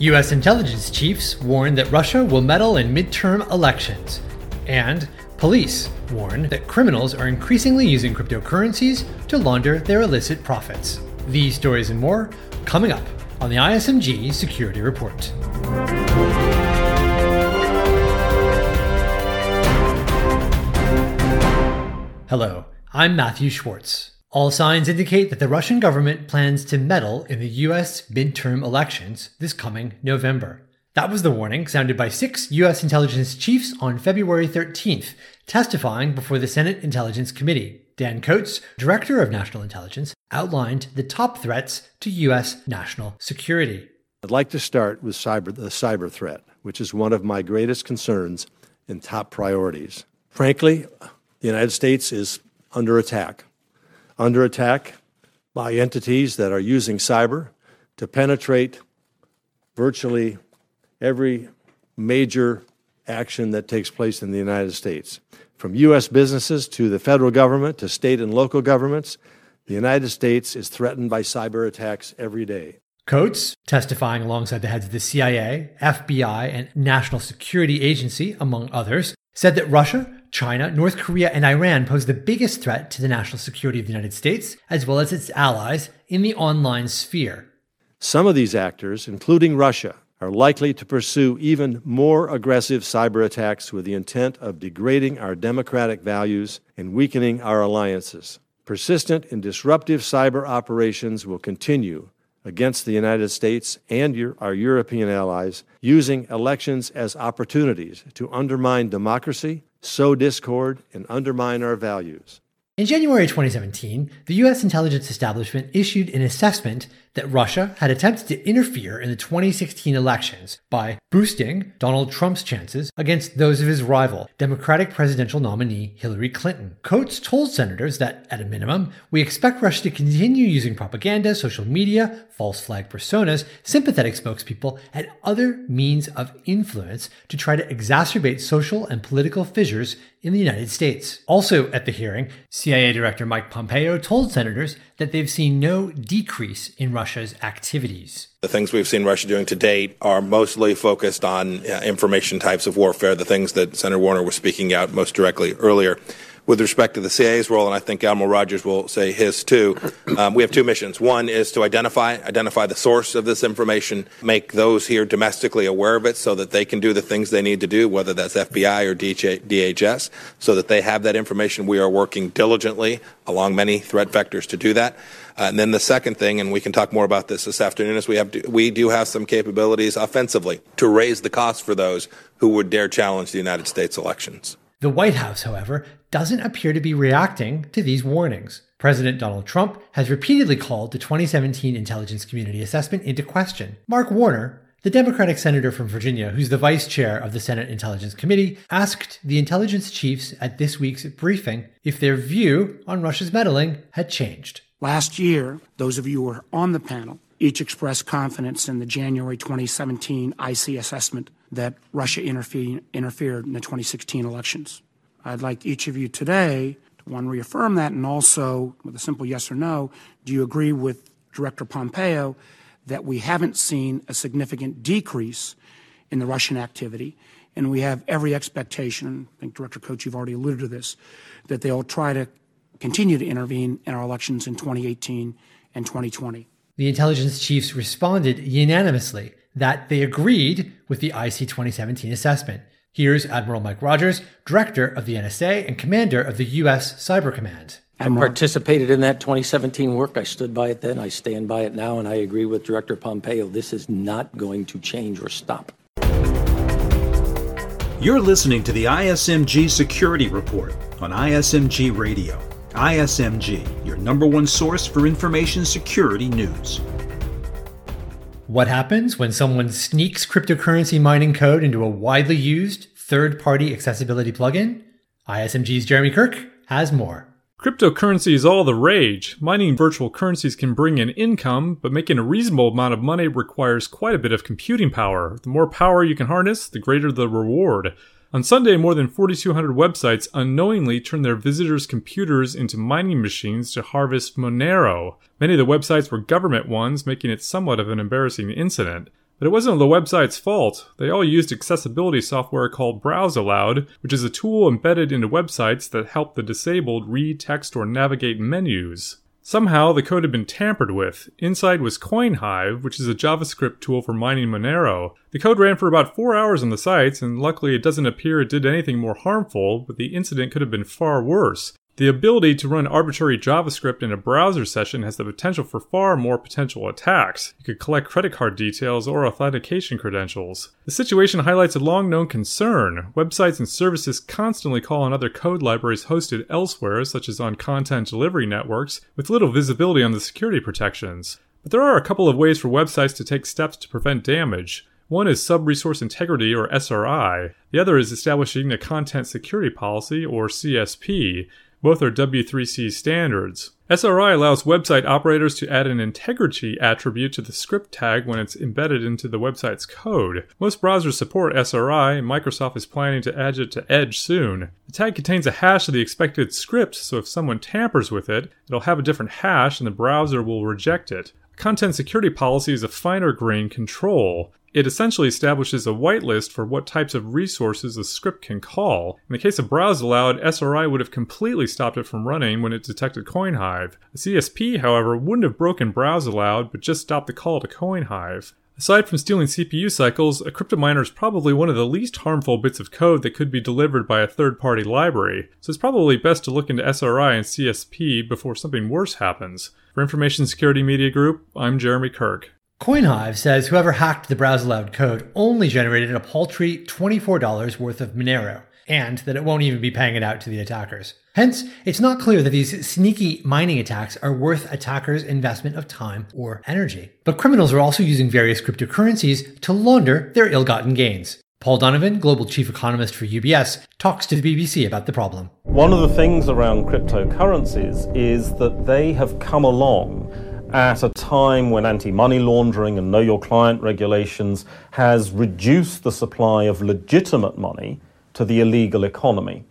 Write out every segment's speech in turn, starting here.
U.S. intelligence chiefs warn that Russia will meddle in midterm elections. And police warn that criminals are increasingly using cryptocurrencies to launder their illicit profits. These stories and more coming up on the ISMG Security Report. Hello, I'm Matthew Schwartz. All signs indicate that the Russian government plans to meddle in the US midterm elections this coming November. That was the warning sounded by six US intelligence chiefs on February 13th, testifying before the Senate Intelligence Committee. Dan Coats, Director of National Intelligence, outlined the top threats to US national security. I'd like to start with cyber, the cyber threat, which is one of my greatest concerns and top priorities. Frankly, the United States is under attack. Under attack by entities that are using cyber to penetrate virtually every major action that takes place in the United States. From U.S. businesses to the federal government to state and local governments, the United States is threatened by cyber attacks every day. Coats, testifying alongside the heads of the CIA, FBI, and National Security Agency, among others, said that Russia, China, North Korea, and Iran pose the biggest threat to the national security of the United States, as well as its allies, in the online sphere. Some of these actors, including Russia, are likely to pursue even more aggressive cyber attacks with the intent of degrading our democratic values and weakening our alliances. Persistent and disruptive cyber operations will continue against the United States and our European allies, using elections as opportunities to undermine democracy, sow discord, and undermine our values. In January 2017, the US intelligence establishment issued an assessment that Russia had attempted to interfere in the 2016 elections by boosting Donald Trump's chances against those of his rival, Democratic presidential nominee Hillary Clinton. Coats told senators that, at a minimum, we expect Russia to continue using propaganda, social media, false flag personas, sympathetic spokespeople, and other means of influence to try to exacerbate social and political fissures in the United States. Also at the hearing, CIA Director Mike Pompeo told senators that they've seen no decrease in Russia's activities. The things we've seen Russia doing to date are mostly focused on uh, information types of warfare, the things that Senator Warner was speaking out most directly earlier with respect to the CIA's role, and I think Admiral Rogers will say his too. Um, we have two missions. One is to identify identify the source of this information, make those here domestically aware of it, so that they can do the things they need to do, whether that's FBI or DHS, so that they have that information. We are working diligently along many threat vectors to do that. Uh, and then the second thing, and we can talk more about this this afternoon, is we have to, we do have some capabilities offensively to raise the cost for those who would dare challenge the United States elections. The White House, however, doesn't appear to be reacting to these warnings. President Donald Trump has repeatedly called the 2017 intelligence community assessment into question. Mark Warner, the Democratic senator from Virginia, who's the vice chair of the Senate Intelligence Committee, asked the intelligence chiefs at this week's briefing if their view on Russia's meddling had changed. Last year, those of you who were on the panel each expressed confidence in the January 2017 IC assessment that Russia interfe- interfered in the 2016 elections. I'd like each of you today to one reaffirm that and also with a simple yes or no, do you agree with Director Pompeo that we haven't seen a significant decrease in the Russian activity and we have every expectation, I think Director Coats, you've already alluded to this, that they'll try to continue to intervene in our elections in 2018 and 2020. The intelligence chiefs responded unanimously that they agreed with the IC 2017 assessment. Here's Admiral Mike Rogers, Director of the NSA and Commander of the U.S. Cyber Command. I participated in that 2017 work. I stood by it then. I stand by it now, and I agree with Director Pompeo. This is not going to change or stop. You're listening to the ISMG Security Report on ISMG Radio. ISMG, your number one source for information security news. What happens when someone sneaks cryptocurrency mining code into a widely used third party accessibility plugin? ISMG's Jeremy Kirk has more. Cryptocurrency is all the rage. Mining virtual currencies can bring in income, but making a reasonable amount of money requires quite a bit of computing power. The more power you can harness, the greater the reward. On Sunday, more than 4,200 websites unknowingly turned their visitors' computers into mining machines to harvest Monero. Many of the websites were government ones, making it somewhat of an embarrassing incident. But it wasn't the website's fault. They all used accessibility software called Browse Aloud, which is a tool embedded into websites that help the disabled read text or navigate menus. Somehow, the code had been tampered with. Inside was CoinHive, which is a JavaScript tool for mining Monero. The code ran for about four hours on the sites, and luckily it doesn't appear it did anything more harmful, but the incident could have been far worse. The ability to run arbitrary JavaScript in a browser session has the potential for far more potential attacks. You could collect credit card details or authentication credentials. The situation highlights a long known concern. Websites and services constantly call on other code libraries hosted elsewhere, such as on content delivery networks, with little visibility on the security protections. But there are a couple of ways for websites to take steps to prevent damage. One is sub resource integrity or SRI. The other is establishing a content security policy or CSP. Both are W3C standards. SRI allows website operators to add an integrity attribute to the script tag when it's embedded into the website's code. Most browsers support SRI, and Microsoft is planning to add it to Edge soon. The tag contains a hash of the expected script, so if someone tampers with it, it'll have a different hash and the browser will reject it. Content security policy is a finer grained control. It essentially establishes a whitelist for what types of resources a script can call. In the case of Browse Aloud, SRI would have completely stopped it from running when it detected CoinHive. A CSP, however, wouldn't have broken Browse Aloud, but just stopped the call to CoinHive. Aside from stealing CPU cycles, a cryptominer is probably one of the least harmful bits of code that could be delivered by a third party library, so it's probably best to look into SRI and CSP before something worse happens. For Information Security Media Group, I'm Jeremy Kirk. CoinHive says whoever hacked the browse aloud code only generated a paltry $24 worth of Monero, and that it won't even be paying it out to the attackers. Hence, it's not clear that these sneaky mining attacks are worth attackers' investment of time or energy. But criminals are also using various cryptocurrencies to launder their ill gotten gains. Paul Donovan, global chief economist for UBS, talks to the BBC about the problem. One of the things around cryptocurrencies is that they have come along at a time when anti money laundering and know your client regulations has reduced the supply of legitimate money to the illegal economy.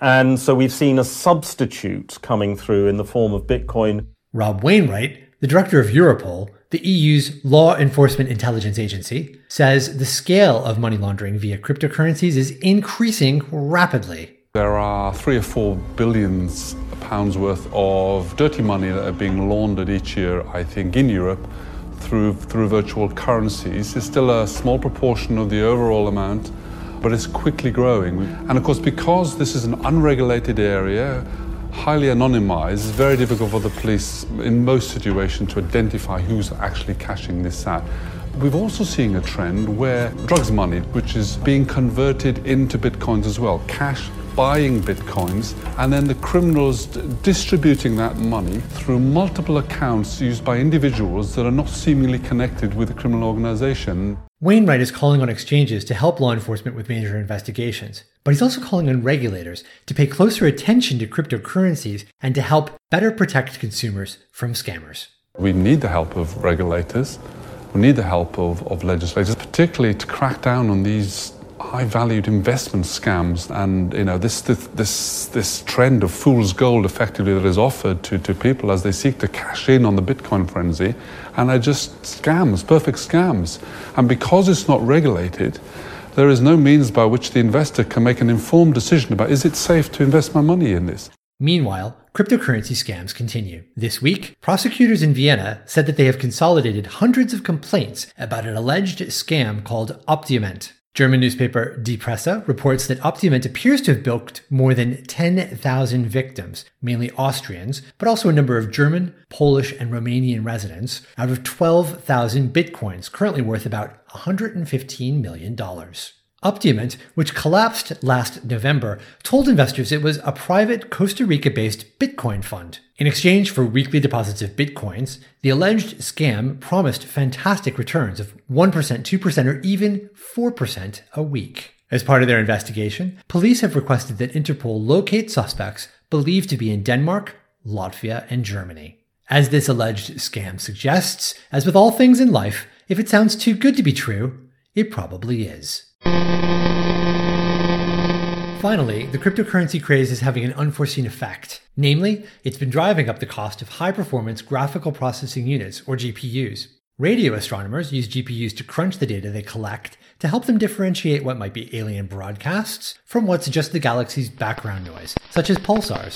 And so we've seen a substitute coming through in the form of Bitcoin. Rob Wainwright, the director of Europol, the EU's law enforcement intelligence agency, says the scale of money laundering via cryptocurrencies is increasing rapidly. There are three or four billions pounds worth of dirty money that are being laundered each year, I think, in Europe through, through virtual currencies. It's still a small proportion of the overall amount, but it's quickly growing. And of course, because this is an unregulated area, highly anonymized, it's very difficult for the police in most situations to identify who's actually cashing this out. We've also seen a trend where drugs money, which is being converted into bitcoins as well, cash buying bitcoins and then the criminals distributing that money through multiple accounts used by individuals that are not seemingly connected with the criminal organization. Wainwright is calling on exchanges to help law enforcement with major investigations, but he's also calling on regulators to pay closer attention to cryptocurrencies and to help better protect consumers from scammers. We need the help of regulators. We need the help of, of legislators, particularly to crack down on these high-valued investment scams, and you know this this this trend of fool's gold, effectively, that is offered to, to people as they seek to cash in on the Bitcoin frenzy, and are just scams, perfect scams. And because it's not regulated, there is no means by which the investor can make an informed decision about is it safe to invest my money in this. Meanwhile, cryptocurrency scams continue. This week, prosecutors in Vienna said that they have consolidated hundreds of complaints about an alleged scam called Optioment. German newspaper Die Presse reports that Optioment appears to have bilked more than 10,000 victims, mainly Austrians, but also a number of German, Polish, and Romanian residents, out of 12,000 bitcoins, currently worth about $115 million. Optioment, which collapsed last November, told investors it was a private Costa Rica based Bitcoin fund. In exchange for weekly deposits of Bitcoins, the alleged scam promised fantastic returns of 1%, 2%, or even 4% a week. As part of their investigation, police have requested that Interpol locate suspects believed to be in Denmark, Latvia, and Germany. As this alleged scam suggests, as with all things in life, if it sounds too good to be true, it probably is. Finally, the cryptocurrency craze is having an unforeseen effect. Namely, it's been driving up the cost of high performance graphical processing units, or GPUs. Radio astronomers use GPUs to crunch the data they collect to help them differentiate what might be alien broadcasts from what's just the galaxy's background noise, such as pulsars.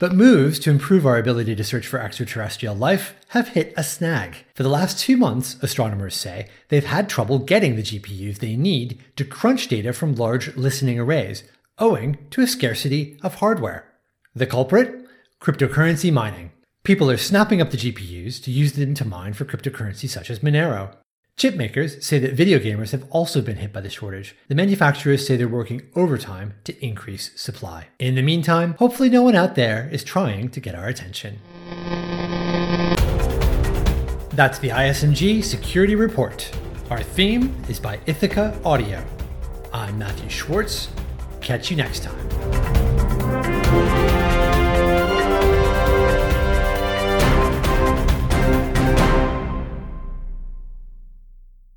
But moves to improve our ability to search for extraterrestrial life have hit a snag. For the last two months, astronomers say, they've had trouble getting the GPUs they need to crunch data from large listening arrays, owing to a scarcity of hardware. The culprit? Cryptocurrency mining. People are snapping up the GPUs to use them to mine for cryptocurrency such as Monero. Chip makers say that video gamers have also been hit by the shortage. The manufacturers say they're working overtime to increase supply. In the meantime, hopefully no one out there is trying to get our attention. That's the ISMG Security Report. Our theme is by Ithaca Audio. I'm Matthew Schwartz. Catch you next time.